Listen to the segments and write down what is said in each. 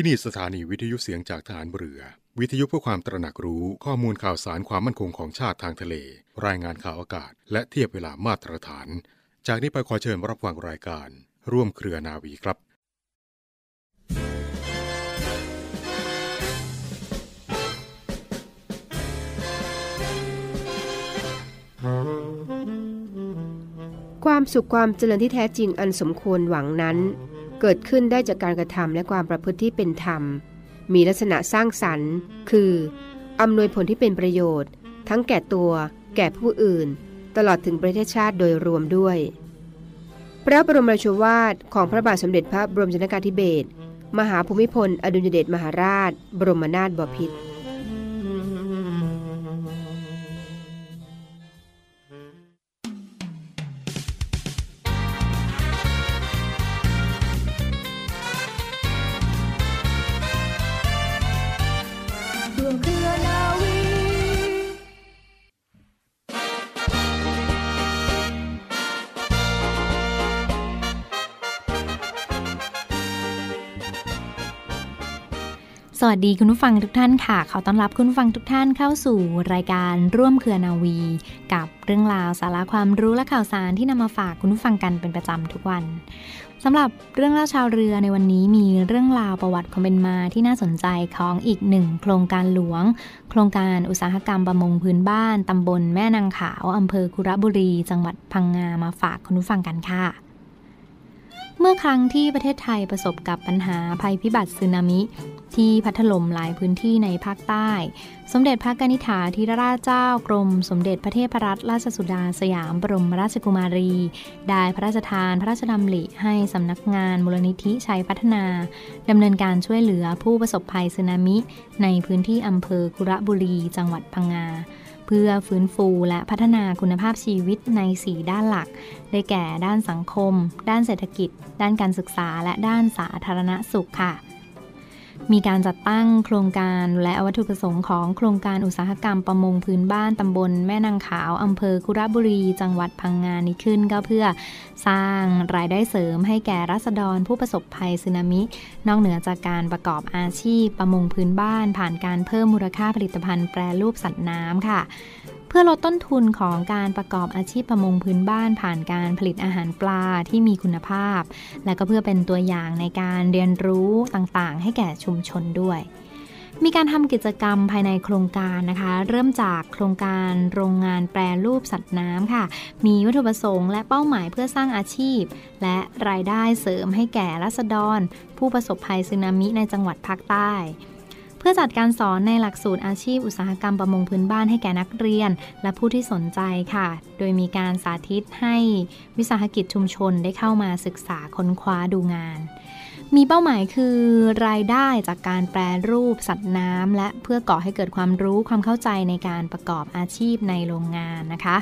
ที่นี่สถานีวิทยุเสียงจากฐานเรือ วิทยุเพื่อความตระหนักรู้ข้อมูลข่าวสารความมั่นคงของชาติทางทะเล รายงานข่าวอากาศ และเทียบเวลามาตรฐาน จากนี้ไปขอเชิญรับฟังรายการ ร่วมเครือนาวีครับความสุขความเจริญที่แท้จริงอันสมควรหวังนั้น เกิดขึ้นได้จากการกระทำและความประพฤติที่เป็นธรรม มีลักษณะสร้างสรรค์ คืออำนวยผลที่เป็นประโยชน์ ทั้งแก่ตัว แก่ผู้อื่น ตลอดถึงประเทศชาติโดยรวมด้วย พระบรมราชวาทของพระบาทสมเด็จพระบรมชนกาธิเบศรมหาภูมิพล อดุลยเดชมหาราช บรมนาถบพิตร วัสดีคุณผู้ฟังทุกท่านค่ะ ขอต้อนรับคุณผู้ฟังทุกท่านเข้าสู่รายการร่วมเครือนาวี กับเรื่องราวสาระความรู้และข่าวสารที่นำมาฝากคุณผู้ฟังกันเป็นประจำทุกวันสำหรับเรื่องเล่าชาวเรือในวันนี้มีเรื่องราวประวัติความเป็นมาที่น่าสนใจของอีกหนึ่งโครงการหลวง โครงการอุตสาหกรรมประมงพื้นบ้านตำบลแม่นางขาวอำเภอคุระบุรี จังหวัดพังงามาฝากคุณผู้ฟังกันค่ะ เมื่อครั้งที่ประเทศไทยประสบกับปัญหาภัยพิบัติสึนามิ ที่พัดถล่มหลายพื้นที่ในภาคใต้ สมเด็จพระกนิษฐาธิราชเจ้ากรม สมเด็จพระเทพรัตนราชสุดาสยามบรมราชกุมารี ได้พระราชทานพระราชดำริให้สำนักงานมูลนิธิชัยพัฒนาดำเนินการช่วยเหลือผู้ประสบภัยสึนามิ ในพื้นที่อำเภอคุระบุรี จังหวัดพังงา เพื่อฟื้นฟูและพัฒนาคุณภาพชีวิตใน 4 ด้านหลัก ได้แก่ด้านสังคม ด้านเศรษฐกิจ ด้านการศึกษา และด้านสาธารณสุขค่ะ มีการจัดตั้งโครงการและวัตถุประสงค์ของโครงการอุตสาหกรรมประมงพื้นบ้านตำบลแม่นางขาวอำเภอคุระบุรี จังหวัดพังงานี้ขึ้นก็เพื่อสร้างรายได้เสริมให้แก่รัษฎรผู้ประสบภัยสึนามิ นอกเหนือจากการประกอบอาชีพประมงพื้นบ้าน ผ่านการเพิ่มมูลค่าผลิตภัณฑ์แปรรูปสัตว์น้ำค่ะ เพื่อลดต้นทุนของการประกอบอาชีพประมงพื้นบ้านผ่านการผลิตอาหารปลาที่มีคุณภาพ และก็เพื่อเป็นตัวอย่างในการเรียนรู้ต่างๆ ให้แก่ชุมชนด้วย มีการทำกิจกรรมภายในโครงการนะคะ เริ่มจากโครงการโรงงานแปรรูปสัตว์น้ำค่ะ มีวัตถุประสงค์และเป้าหมายเพื่อสร้างอาชีพ และรายได้เสริมให้แก่รัษฎร ผู้ประสบภัยสึนามิในจังหวัดภาคใต้ พื่อจัดการสอนในหลักสูตรอาชีพอุตสาหกรรมประมงพื้นบ้านให้แก่นักเรียน และผู้ที่สนใจค่ะ โดยมีการสาธิตให้วิสาหกิจชุมชนได้เข้ามาศึกษาค้นคว้าดูงาน มีเป้าหมายคือรายได้จากการแปรรูปสัตว์น้ำและเพื่อก่อให้เกิดความรู้ความเข้าใจในการประกอบอาชีพในโรงงานนะคะ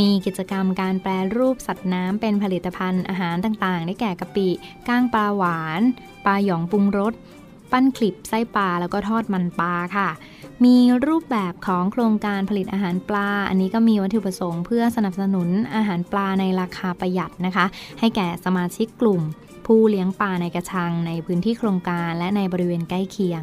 มีกิจกรรมการแปรรูปสัตว์น้ำเป็นผลิตภัณฑ์อาหารต่างๆ ได้แก่กะปิ ก้างปลาหวาน ปลาหยองปรุงรส ปั้นคลิปไส้ปลาแล้วก็ทอดมันปลาค่ะ มีรูปแบบของโครงการผลิตอาหารปลา อันนี้ก็มีวัตถุประสงค์เพื่อสนับสนุนอาหารปลาในราคาประหยัดนะคะ ให้แก่สมาชิกกลุ่ม ผู้เลี้ยงปลาในกระชัง ในพื้นที่โครงการและในบริเวณใกล้เคียง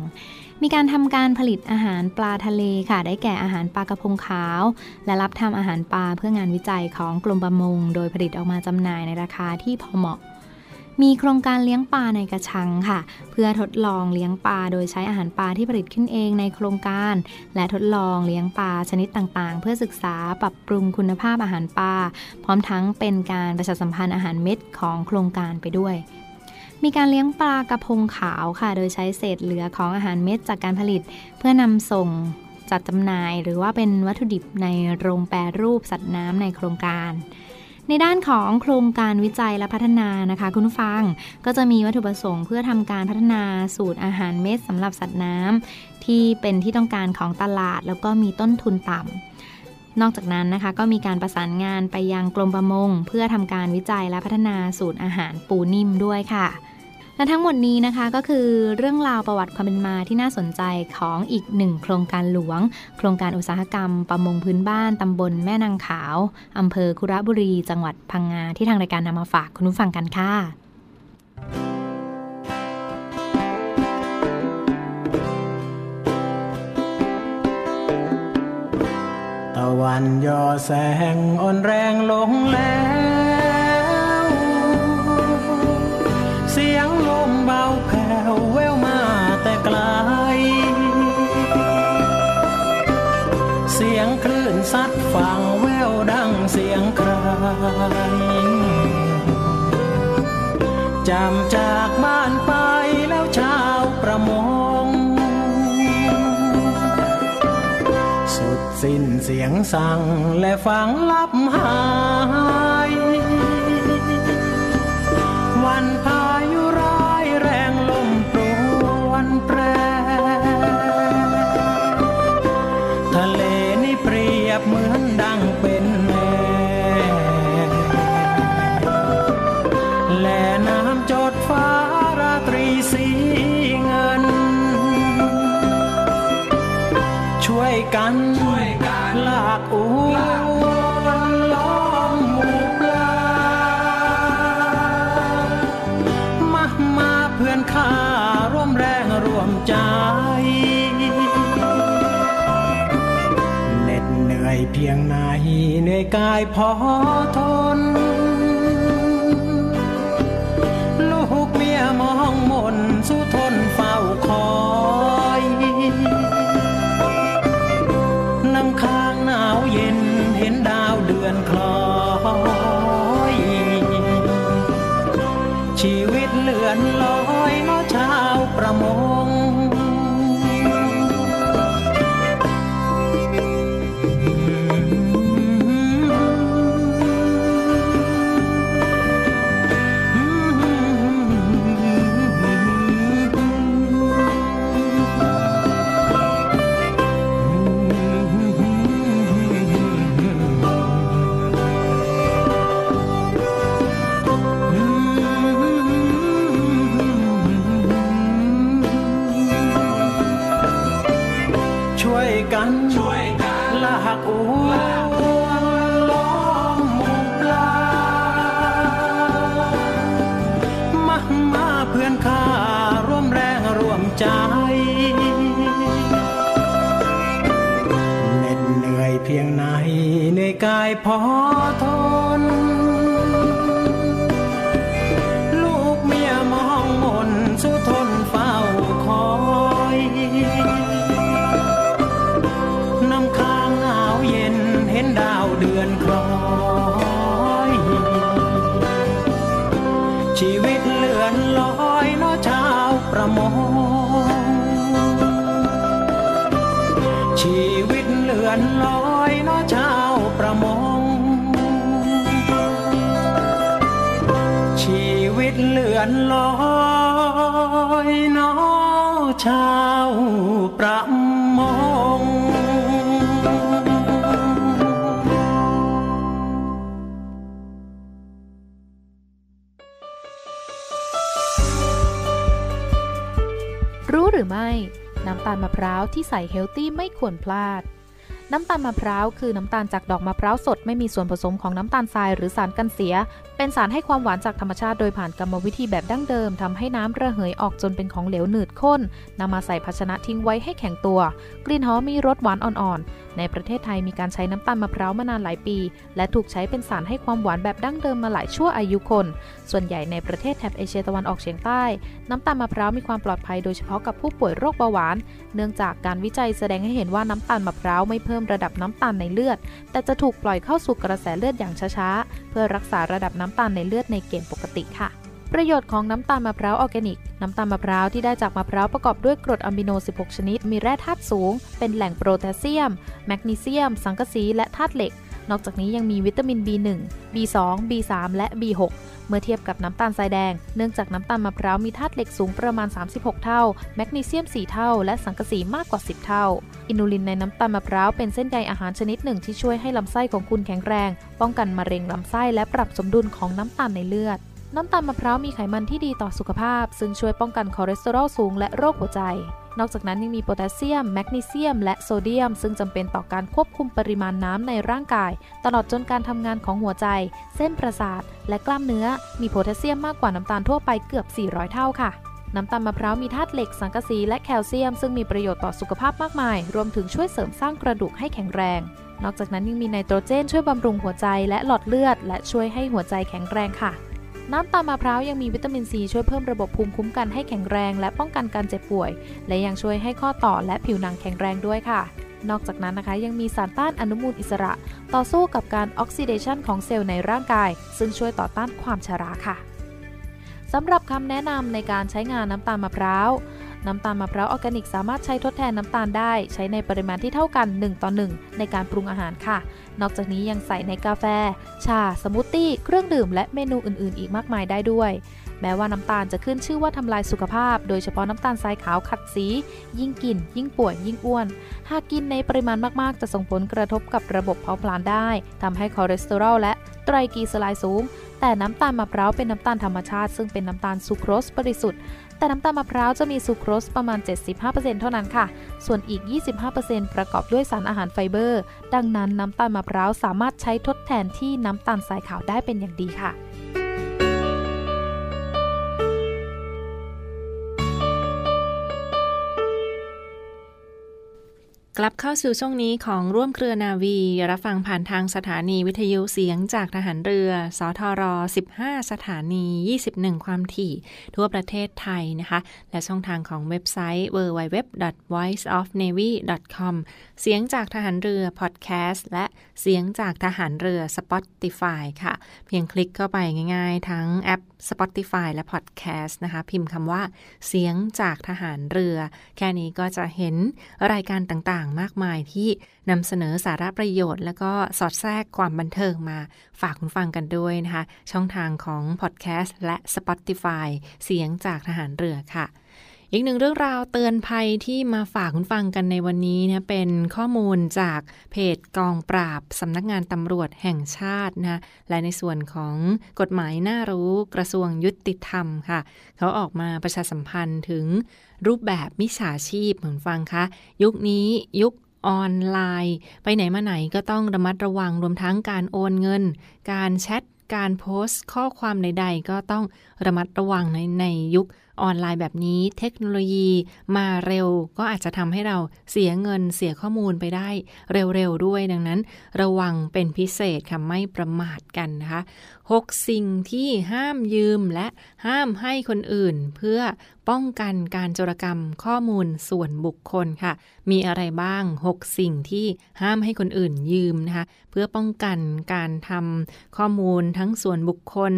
มีการทำการผลิตอาหารปลาทะเลค่ะ ได้แก่อาหารปลากระพงขาว และรับทำอาหารปลาเพื่องานวิจัยของกรมประมง โดยผลิตออกมาจำหน่ายในราคาที่พอเหมาะ มีโครงการเลี้ยงปลาในกระชังค่ะ เพื่อทดลองเลี้ยงปลาโดยใช้อาหารปลาที่ผลิตขึ้นเองในโครงการ และทดลองเลี้ยงปลาชนิดต่างๆ เพื่อศึกษาปรับปรุงคุณภาพอาหารปลาพร้อมทั้งเป็นการประชาสัมพันธ์อาหารเม็ดของโครงการไปด้วยมีการเลี้ยงปลากระพงขาวค่ะ โดยใช้เศษเหลือของอาหารเม็ดจากการผลิต เพื่อนำส่งจัดจำหน่าย หรือว่าเป็นวัตถุดิบในโรงแปรรูปสัตว์น้ำในโครงการ ในด้านของโครงการวิจัยและพัฒนานะคะคุณผู้ฟัง ก็จะมีวัตถุประสงค์เพื่อทำการพัฒนาสูตรอาหารเม็ดสำหรับสัตว์น้ำที่เป็นที่ต้องการของตลาด แล้วก็มีต้นทุนต่ำนอกจากนั้นนะคะก็มีการประสานงานไปยังกรมประมง เพื่อทำการวิจัยและพัฒนาสูตรอาหารปูนิ่มด้วยค่ะ และทั้งหมดนี้นะคะก็คือเรื่องราวประวัติความเป็นมาที่น่าสนใจของอีกหนึ่งโครงการหลวง โครงการอุตสาหกรรม ประมงพื้นบ้านตำบลแม่นางขาวอำเภอคุระบุรี จังหวัดพังงาที่ทางรายการนำมาฝากคุณผู้ฟังกันค่ะตะวันย่อแสงอ่อนแรงลงแล้ว ลื่นซัดฝังแววดังเสียงใครจำจากบ้านไปแล้วชาวประมง สุดสิ้นเสียงสั่งและฟังลับหา กันลากอวนล้อมหมู่ปลา มามาเพื่อนข้าร่วมแรงร่วมใจเหน็ดเหนื่อยเพียงไหนเหนื่อยกายพอทน ตเเห็นดาวเดือนคล้อยชีวิตเลื่อนลอยน้อชาวประมงชีวิตเลื่อนลอยน้อชาวประมงชีวิตเลื่อนลอยำตาลมะพร้าวที่ใส่เฮลตี้ไม่ควรพลาด น้ำตาลมะพร้าวคือน้ำตาลจากดอกมะพร้าวสดไม่มีส่วนผสมของน้ำตาลทรายหรือสารกันเสีย เป็นสารให้ความหวานจากธรรมชาติโดยผ่านกรรมวิธีแบบดั้งเดิมทำให้น้ำระเหยออกจนเป็นของเหลวหนืดข้นนำมาใส่ภาชนะทิ้งไว้ให้แข็งตัว กลิ่นหอมมีรสหวานอ่อนๆ ในประเทศไทยมีการใช้น้ำตาลมะพร้าวมานานหลายปี และถูกใช้เป็นสารให้ความหวานแบบดั้งเดิมมาหลายชั่วอายุคน ส่วนใหญ่ในประเทศแถบเอเชียตะวันออกเฉียงใต้ น้ำตาลมะพร้าวมีความปลอดภัยโดยเฉพาะกับผู้ป่วยโรคเบาหวาน เนื่องจากการวิจัยแสดงให้เห็นว่าน้ำตาลมะพร้าวไม่เพิ่มพิ่มระดับน้ำตาลในเลือด แต่จะถูกปล่อยเข้าสู่กระแสเลือดอย่างช้าๆ เพื่อรักษาระดับน้ำตาลในเลือดในเกณฑ์ปกติค่ะประโยชน์ของน้ำตาลมะพร้าวออร์แกนิก น้ำตาลมะพร้าวที่ได้จากมะพร้าวประกอบด้วยกรดอะมิโน 16 ชนิด มีแร่ธาตุสูง เป็นแหล่งโพแทสเซียม แมกนีเซียม สังกะสี และธาตุเหล็ก นอกจากนี้ยังมีวิตามิน B1 B2 B3 และ B6 เมื่อเทียบกับน้ำตาลทรายแดง เนื่องจากน้ำตาลมะพร้าวมีธาตุเหล็กสูงประมาณ 36 เท่า แมกนีเซียม 4 เท่า และสังกะสีมากกว่า 10 เท่า อินูลินในน้ำตาลมะพร้าวเป็นเส้นใยอาหารชนิดหนึ่งที่ช่วยให้ลำไส้ของคุณแข็งแรง ป้องกันมะเร็งลำไส้และปรับสมดุลของน้ำตาลในเลือด น้ำตาลมะพร้าวมีไขมันที่ดีต่อสุขภาพ ซึ่งช่วยป้องกันคอเลสเตอรอลสูงและโรคหัวใจ นอกจากนั้นยังมีโพแทสเซียม แมกนีเซียม และโซเดียม ซึ่งจำเป็นต่อการควบคุมปริมาณน้ำในร่างกาย ตลอดจนการทำงานของหัวใจ เส้นประสาท และกล้ามเนื้อ มีโพแทสเซียมมากกว่าน้ำตาลทั่วไปเกือบ 400 เท่าค่ะน้ำตาลมะพร้าวมีธาตุเหล็ก สังกะสีและแคลเซียม ซึ่งมีประโยชน์ต่อสุขภาพมากมาย รวมถึงช่วยเสริมสร้างกระดูกให้แข็งแรง นอกจากนั้นยังมีไนโตรเจนช่วยบำรุงหัวใจและหลอดเลือด และช่วยให้หัวใจแข็งแรงค่ะ น้ำตาลมะพร้าวยังมีวิตามินซีช่วยเพิ่มระบบภูมิคุ้มกันให้แข็งแรง และป้องกันการเจ็บป่วย และยังช่วยให้ข้อต่อและผิวหนังแข็งแรงด้วยค่ะ นอกจากนั้นนะคะยังมีสารต้านอนุมูลอิสระ ต่อสู้กับการออกซิเดชันของเซลล์ในร่างกาย ซึ่งช่วยต่อต้านความชราค่ะสำหรับคำแนะนำในการใช้งานน้ำตาลมะพร้าว น้ำตาลมะพร้าวออร์แกนิกสามารถใช้ทดแทนน้ำตาลได้ ใช้ในปริมาณที่เท่ากัน 1 ต่อ 1 ในการปรุงอาหารค่ะ นอกจากนี้ยังใส่ในกาแฟ ชา สมูทตี้ เครื่องดื่ม และเมนูอื่นๆ อีกมากมายได้ด้วย แม้ว่าน้ำตาลจะขึ้นชื่อว่าทำลายสุขภาพ โดยเฉพาะน้ำตาลทรายขาวขัดสี ยิ่งกิน ยิ่งป่วย ยิ่งอ้วน หากกินในปริมาณมากๆ จะส่งผลกระทบกับระบบเผาผลาญได้ทำให้คอเลสเตอรอลและไตรกลีเซอไรด์สูงแต่น้ำตาลมะพร้าวเป็นน้ำตาลธรรมชาติ ซึ่งเป็นน้ำตาลซูโครสบริสุทธิ์ แต่น้ำตาลมะพร้าวจะมีซูโครสประมาณ 75%เท่านั้นค่ะ ส่วนอีก 25%ประกอบด้วยสารอาหารไฟเบอร์ ดังนั้นน้ำตาลมะพร้าวสามารถใช้ทดแทนที่น้ำตาลสายขาวได้เป็นอย่างดีค่ะ กลับเข้าสู่ช่วงนี้ของร่วมเครือนาวี รับฟังผ่านทางสถานีวิทยุเสียงจากทหารเรือ สทร 15 สถานี 21 ความถี่ ทั่วประเทศไทยนะคะ และช่องทางของเว็บไซต์ www.voiceofnavy.com เสียงจากทหารเรือพอดแคสต์และเสียงจากทหารเรือ Spotify ค่ะ เพียงคลิกเข้าไปง่ายๆ ทั้งแอป Spotify และ Podcast นะคะ พิมพ์คำว่าเสียงจากทหารเรือ แค่นี้ก็จะเห็นรายการต่างๆ มากมายที่นำเสนอสาระประโยชน์ แล้วก็สอดแทรกความบันเทิงมาฝากคุณฟังกันด้วยนะคะ ช่องทางของ Podcast และ Spotify เสียงจากทหารเรือค่ะ อีกหนึ่งเรื่องราวเตือนภัยที่มาฝากคุณฟังกันในวันนี้นะเป็นข้อมูลจากเพจกองปราบสำนักงานตำรวจแห่งชาตินะและในส่วนของกฎหมายน่ารู้กระทรวงยุติธรรมค่ะ เขาออกมาประชาสัมพันธ์ถึงรูปแบบมิจฉาชีพเหมือนฟังคะยุคนี้ยุคออนไลน์ ไปไหนมาไหนก็ต้องระมัดระวังรวมทั้งการโอนเงิน การแชทการโพสต์ข้อความใด ๆ ก็ต้องระมัดระวังในในยุค ออนไลน์แบบนี้เทคโนโลยีมาเร็ว ก็อาจจะทำให้เราเสียเงินเสียข้อมูลไปได้เร็วๆด้วยดังนั้น ระวังเป็นพิเศษค่ะไม่ประมาทกันนะคะ 6 สิ่งที่ห้ามยืมและห้ามให้คนอื่น เพื่อ ป้องกันการโจรกรรมข้อมูลส่วนบุคคลค่ะ มีอะไรบ้าง 6 สิ่งที่ห้ามให้คนอื่นยืมนะคะ เพื่อป้องกันการทำข้อมูลทั้งส่วนบุคคล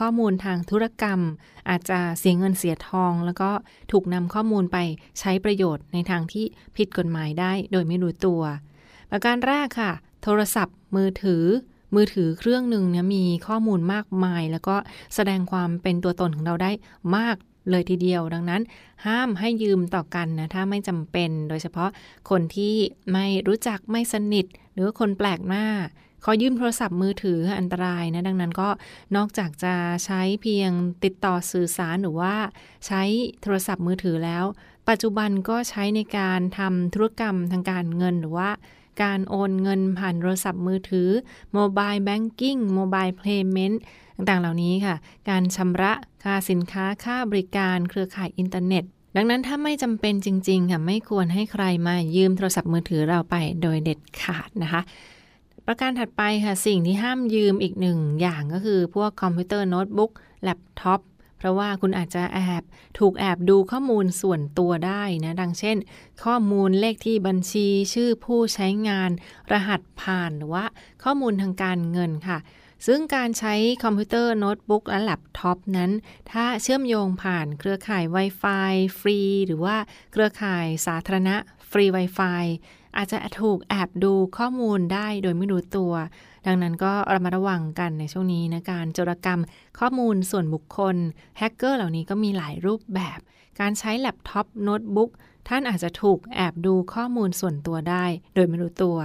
ข้อมูลทางธุรกรรม อาจจะเสียเงินเสียทอง แล้วก็ถูกนำข้อมูลไปใช้ประโยชน์ในทางที่ผิดกฎหมายได้โดยไม่รู้ตัว ประการแรกค่ะ โทรศัพท์ มือถือมือถือเครื่องหนึ่งเนี่ยมีข้อมูลมากมาย แล้วก็แสดงความเป็นตัวตนของเราได้มาก เลยทีเดียว ดังนั้น ห้ามให้ยืมต่อกันนะ ถ้าไม่จำเป็น โดยเฉพาะคนที่ไม่รู้จักไม่สนิท หรือคนแปลกหน้า ขอยืมโทรศัพท์มือถืออันตรายนะ ดังนั้นก็นอกจากจะใช้เพียงติดต่อสื่อสารหรือว่า ใช้โทรศัพท์มือถือแล้ว ปัจจุบันก็ใช้ในการทำธุรกรรมทางการเงินหรือว่าการโอนเงินผ่านโทรศัพท์มือถือ Mobile Banking Mobile Payment ต่างๆ เหล่านี้ค่ะ การชำระ ค่าสินค้าค่าบริการเครือข่ายอินเทอร์เน็ต ดังนั้นถ้าไม่จำเป็นจริงๆค่ะไม่ควรให้ใครมายืมโทรศัพท์มือถือเราไปโดยเด็ดขาดนะคะ ประการถัดไปค่ะสิ่งที่ห้ามยืมอีกหนึ่งอย่างก็คือพวกคอมพิวเตอร์โน้ตบุ๊กแล็ปท็อปเพราะว่าคุณอาจจะแอบถูกแอบดูข้อมูลส่วนตัวได้นะ ดังเช่น ข้อมูลเลขที่บัญชีชื่อผู้ใช้งาน รหัสผ่านหรือว่าข้อมูลทางการเงินค่ะ ซึ่งการใช้คอมพิวเตอร์โน้ตบุ๊กและแล็ปท็อปนั้น ถ้าเชื่อมโยงผ่านเครือข่าย Wi-Fi ฟรี หรือว่าเครือข่ายสาธารณะฟรี Wi-Fi อาจจะถูกแอบดูข้อมูลได้โดยไม่รู้ตัว ดังนั้นก็ระมัดระวังกันในช่วงนี้นะการโจรกรรมข้อมูลส่วนบุคคล แฮกเกอร์เหล่านี้ก็มีหลายรูปแบบ การใช้แล็ปท็อปโน้ตบุ๊กท่านอาจจะถูกแอบดูข้อมูลส่วนตัวได้ โดยไม่รู้ตัว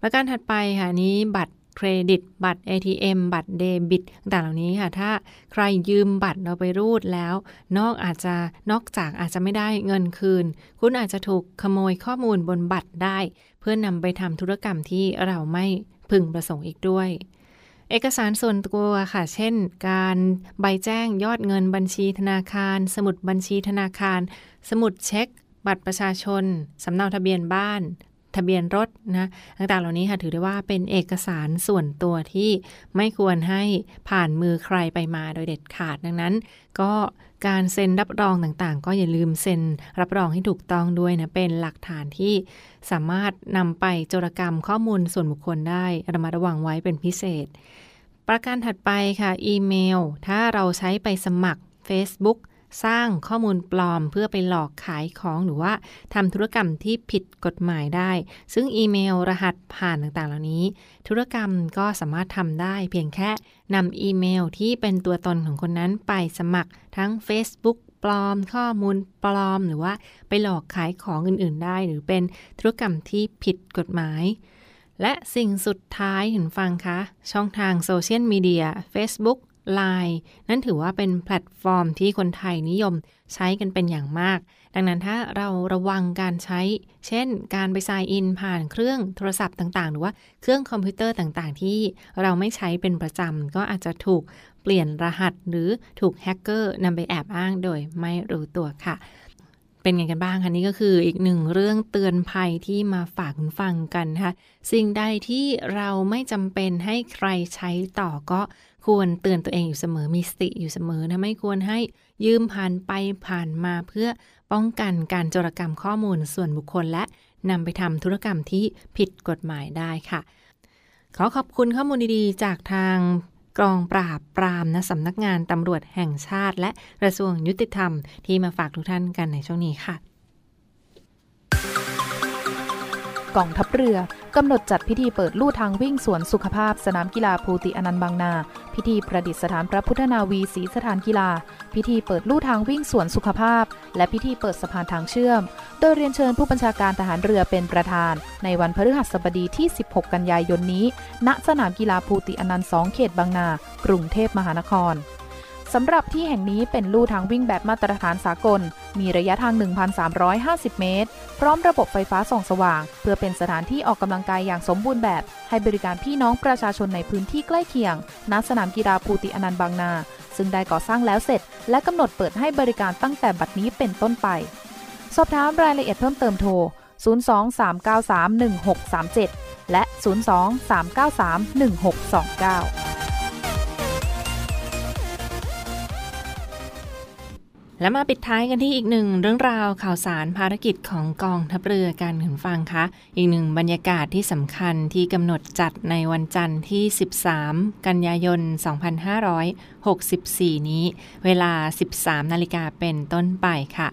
ประการถัดไปค่ะนี้บัตร เครดิต บัตร ATM บัตรเดบิตต่างเหล่านี้ค่ะ ถ้าใครยืมบัตรเราไปรูดแล้ว นอกอาจจะนอกจากอาจจะไม่ได้เงินคืน คุณอาจจะถูกขโมยข้อมูลบนบัตรได้ เพื่อนำไปทำธุรกรรมที่เราไม่พึงประสงค์อีกด้วยเอกสารส่วนตัวค่ะ เช่น การใบแจ้งยอดเงินบัญชีธนาคาร สมุดบัญชีธนาคาร สมุดเช็ค บัตรประชาชน สำเนาทะเบียนบ้าน ทะเบียนรถนะต่างๆเหล่านี้ค่ะถือได้ว่าเป็นเอกสารส่วนตัวที่ไม่ควรให้ผ่านมือใครไปมาโดยเด็ดขาดดังนั้น ก็การเซ็นรับรองต่างๆ ก็อย่าลืมเซ็นรับรองให้ถูกต้องด้วยนะเป็นหลักฐานที่สามารถนำไปโจรกรรมข้อมูลส่วนบุคคลได้ระมัดระวังไว้เป็นพิเศษ ประการถัดไปค่ะ อีเมล ถ้าเราใช้ไปสมัคร Facebook สร้างข้อมูลปลอมเพื่อไปหลอกขายของหรือว่าทำธุรกรรมที่ผิดกฎหมายได้ ซึ่งอีเมลรหัสผ่านต่างๆ เหล่านี้ ธุรกรรมก็สามารถทำได้เพียงแค่นำอีเมลที่เป็นตัวตนของคนนั้นไปสมัครทั้ง Facebook ปลอม ข้อมูลปลอม หรือว่าไปหลอกขายของอื่นๆ ได้ หรือเป็นธุรกรรมที่ผิดกฎหมายและสิ่งสุดท้ายคุณผู้ฟังคะ ช่องทางโซเชียลมีเดีย Facebook Line นั่นถือว่าเป็นแพลตฟอร์มที่คนไทยนิยมใช้กันเป็นอย่างมาก ดังนั้นถ้าเราระวังการใช้ เช่น การไป sign in ผ่านเครื่องโทรศัพท์ต่าง ๆ หรือว่าเครื่องคอมพิวเตอร์ต่าง ๆ ที่เราไม่ใช้เป็นประจำ ก็อาจจะถูกเปลี่ยนรหัส หรือถูกแฮกเกอร์นำไปแอบอ้างโดยไม่รู้ตัวค่ะเป็นไงกันบ้างคะนี่ก็คืออีกหนึ่งเรื่องเตือนภัยที่มาฝากคุณฟังกันนะคะสิ่งใดที่เราไม่จำเป็นให้ใครใช้ต่อก็ ควรเตือนตัวเองอยู่เสมอมีสติอยู่เสมอนะไม่ควรให้ยืมผ่านไปผ่านมาเพื่อป้องกันการโจรกรรมข้อมูลส่วนบุคคล และนำไปทำธุรกรรมที่ผิดกฎหมายได้ค่ะ ขอขอบคุณข้อมูลดีๆ จากทางกองปราบปรามนะสำนักงานตำรวจแห่งชาติ และกระทรวงยุติธรรมที่มาฝากทุกท่านกันในช่วงนี้ค่ะ กองทัพเรือกำหนดจัดพิธีเปิดลู่ทางวิ่งสวนสุขภาพสนามกีฬาภูติอนันต์บางนา พิธีประดิษฐานพระพุทธนาวีศรีสถานกีฬา พิธีเปิดลู่ทางวิ่งสวนสุขภาพ และพิธีเปิดสะพานทางเชื่อม โดยเรียนเชิญผู้บัญชาการทหารเรือเป็นประธาน ในวันพฤหัสบดีที่ 16 กันยายนนี้ ณสนามกีฬาภูติอนันต์2เขตบางนา กรุงเทพมหานคร สำหรับที่แห่งนี้เป็นลู่ทางวิ่งแบบมาตรฐานสากล มีระยะทาง 1,350 เมตร พร้อมระบบไฟฟ้าส่องสว่าง เพื่อเป็นสถานที่ออกกำลังกายอย่างสมบูรณ์แบบ ให้บริการพี่น้องประชาชนในพื้นที่ใกล้เคียง ณ สนามกีฬาภูติอนันต์บางนา ซึ่งได้ก่อสร้างแล้วเสร็จ และกำหนดเปิดให้บริการตั้งแต่บัดนี้เป็นต้นไป สอบถามรายละเอียดเพิ่มเติมโทร 023931637 และ 023931629 และมาปิดท้ายกันที่อีกหนึ่งเรื่องราวข่าวสารภารกิจของกองทัพเรือการขนฟังคะอีกหนึ่งบรรยากาศที่สำคัญที่กำหนดจัดในวันจันทร์ที่ 13 กันยายน 2564 นี้ เวลา 13 นาฬิกาเป็นต้นไปค่ะ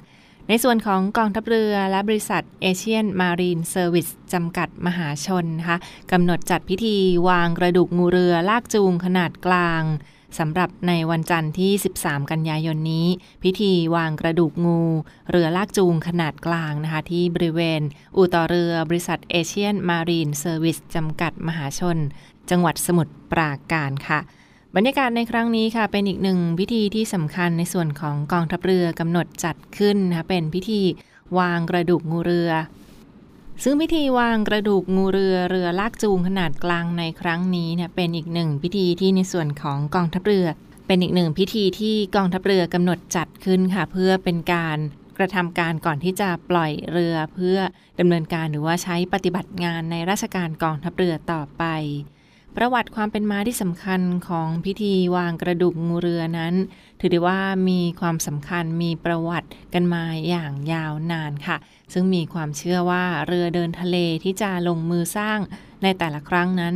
ในส่วนของกองทัพเรือและบริษัทเอเชียนมารีนเซอร์วิสจำกัดมหาชนนะคะกำหนดจัดพิธีวางกระดูกงูเรือลากจูงขนาดกลาง สำหรับในวันจันทร์ที่ 13 กันยายนนี้ พิธีวางกระดูกงู เรือลากจูงขนาดกลางนะคะที่บริเวณ อู่ต่อเรือบริษัทเอเชียนมารีนเซอร์วิสจำกัดมหาชน จังหวัดสมุทรปราการค่ะบรรยากาศในครั้งนี้ค่ะเป็นอีกหนึ่งพิธีที่สำคัญในส่วนของกองทัพเรือกำหนดจัดขึ้นนะคะเป็นพิธีวางกระดูกงูเรือ ซึ่งพิธีวางกระดูกงูเรือเรือลากจูงขนาดกลางในครั้งนี้เนี่ยเป็นอีกหนึ่งพิธีที่ในส่วนของกองทัพเรือ เป็นอีกหนึ่งพิธีที่กองทัพเรือกำหนดจัดขึ้นค่ะ เพื่อเป็นการกระทำการก่อนที่จะปล่อยเรือเพื่อดำเนินการหรือว่าใช้ปฏิบัติงานในราชการกองทัพเรือต่อไป ประวัติความเป็นมาที่สำคัญของพิธีวางกระดูกงูเรือนั้น ถือได้ว่ามีความสำคัญมีประวัติกันมาอย่างยาวนานค่ะ ซึ่งมีความเชื่อว่าเรือเดินทะเลที่จะลงมือสร้างในแต่ละครั้งนั้น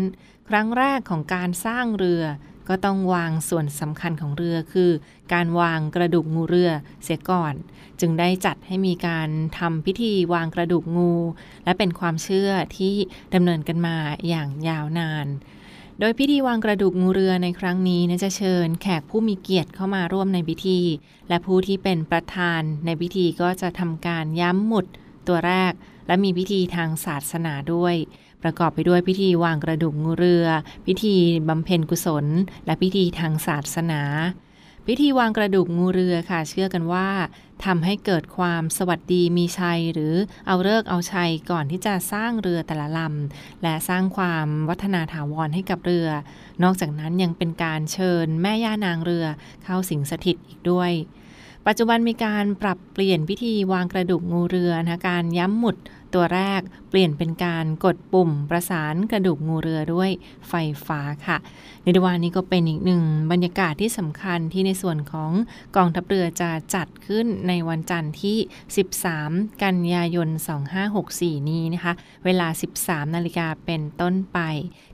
ครั้งแรกของการสร้างเรือก็ต้องวางส่วนสำคัญของเรือคือ การวางกระดูกงูเรือเสียก่อน จึงได้จัดให้มีการทำพิธีวางกระดูกงู และเป็นความเชื่อที่ดำเนินกันมาอย่างยาวนาน โดยพิธีวางกระดูกงูเรือในครั้งนี้นะจะเชิญแขกผู้มีเกียรติเข้ามาร่วมในพิธี และผู้ที่เป็นประธานในพิธีก็จะทำการย้ำหมุดตัวแรก และมีพิธีทางศาสนาด้วย ประกอบไปด้วยพิธีวางกระดูกงูเรือ พิธีบำเพ็ญกุศล และพิธีทางศาสนา พิธีวางกระดูกงูเรือค่ะ เชื่อกันว่าทำให้เกิดความสวัสดีมีชัย หรือเอาเลิกเอาชัยก่อนที่จะสร้างเรือแต่ละลำ และสร้างความวัฒนาถาวรให้กับเรือ นอกจากนั้นยังเป็นการเชิญแม่ย่านางเรือเข้าสิงสถิตอีกด้วย ปัจจุบันมีการปรับเปลี่ยนพิธีวางกระดูกงูเรือนะการย้ำหมุด ตัวแรกเปลี่ยนเป็นการกดปุ่มประสานกระดูกงูเรือด้วยไฟฟ้าค่ะ ในวันนี้ก็เป็นอีกหนึ่งบรรยากาศที่สำคัญที่ในส่วนของกองทัพเรือจะจัดขึ้นในวันจันทร์ที่ 13 กันยายน 2564 นี้นะคะ เวลา 13 นาฬิกาเป็นต้นไป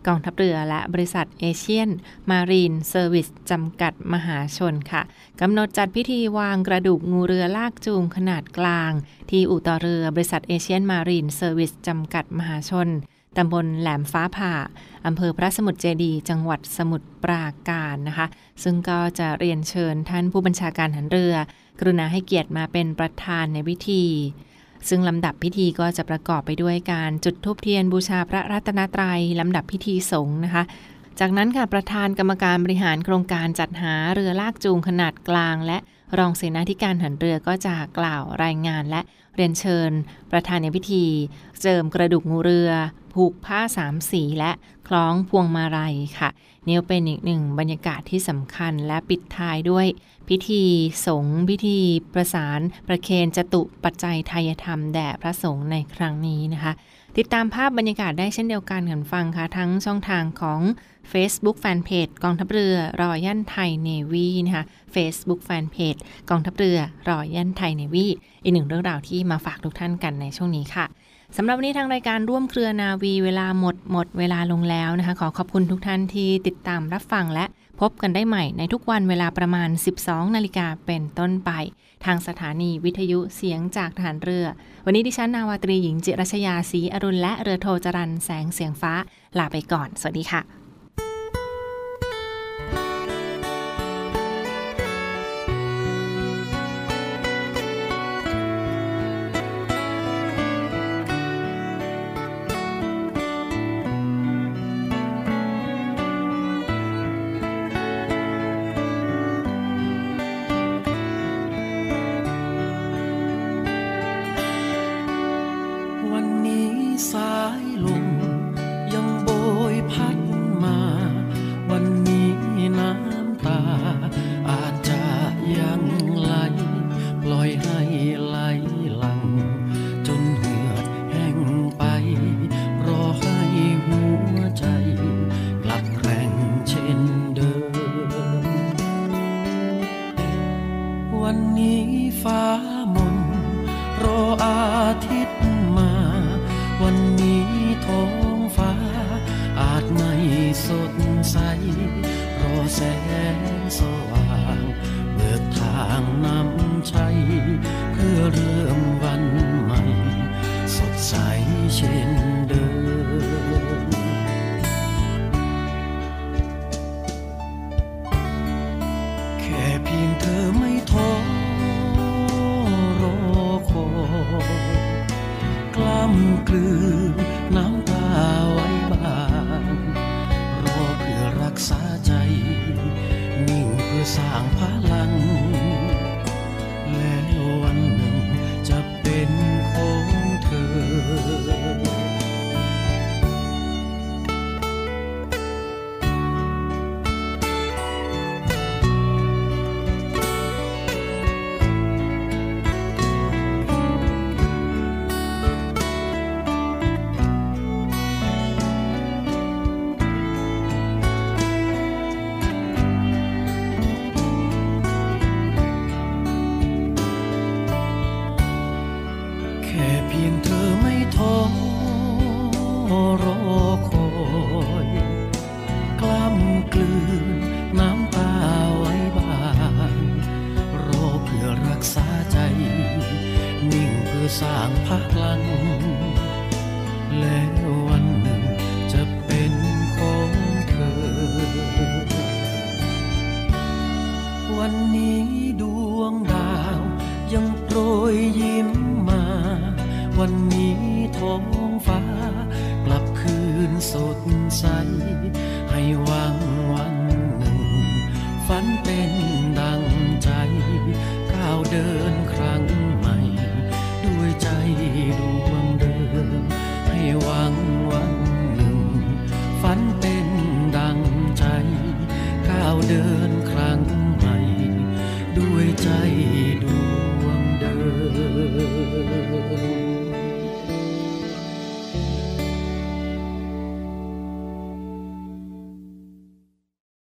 กองทัพเรือและบริษัทเอเชียน มารีนเซอร์วิสจำกัดมหาชนค่ะกำหนดจัดพิธีวางกระดูกงูเรือลากจูงขนาดกลาง ที่อู่ต่อเรือบริษัทเอเชียนมารีรีนเซอร์วิสจำกัดมหาชน ตำบลแหลมฟ้าผ่า อำเภอพระสมุทรเจดี จังหวัดสมุทรปราการนะคะ ซึ่งก็จะเรียนเชิญท่านผู้บัญชาการหันเรือ กรุณาให้เกียรติมาเป็นประธานในพิธี ซึ่งลำดับพิธีก็จะประกอบไปด้วยการจุดธูปเทียนบูชาพระรัตนตรัยลำดับพิธีสงฆ์นะคะจากนั้นค่ะประธานกรรมการบริหารโครงการจัดหาเรือลากจูงขนาดกลาง และ รองเสนาธิการหันเรือก็จะกล่าวรายงานและเรียนเชิญ ประธานในพิธี เจิมกระดูกงูเรือ ผูกผ้าสามสีและคล้องพวงมาลัยค่ะนี่เป็นอีกหนึ่งบรรยากาศที่สำคัญและปิดท้ายด้วย พิธีสงฆ์พิธีประสานประเคนจตุปัจจัยไทยธรรมแด่พระสงฆ์ในครั้งนี้นะคะ ติดตามภาพบรรยากาศได้เช่นเดียวกันกันฟังค่ะ ทั้งช่องทางของ Facebook Fanpage กองทัพเรือรอยันไทยเนวีนะคะ Facebook Fanpage กองทัพเรือรอยันไทยเนวีอีกหนึ่งเรื่องราวที่มาฝากทุกท่านกันในช่วงนี้ค่ะสำหรับวันนี้ทางรายการร่วมเครือนาวีเวลาหมดหมดเวลาลงแล้วนะคะ ขอขอบคุณทุกท่านที่ติดตามรับฟังและ พบกันได้ใหม่ในทุกวันเวลาประมาณ 12 นาฬิกาเป็นต้นไป ทางสถานีวิทยุเสียงจากฐานเรือ วันนี้ดิฉันนาวาตรีหญิงจิรชยาศรีอรุณและเรือโทจรันแสงเสียงฟ้าลาไปก่อน สวัสดีค่ะ สดใส รอแสงสว่างเบิกทางนำ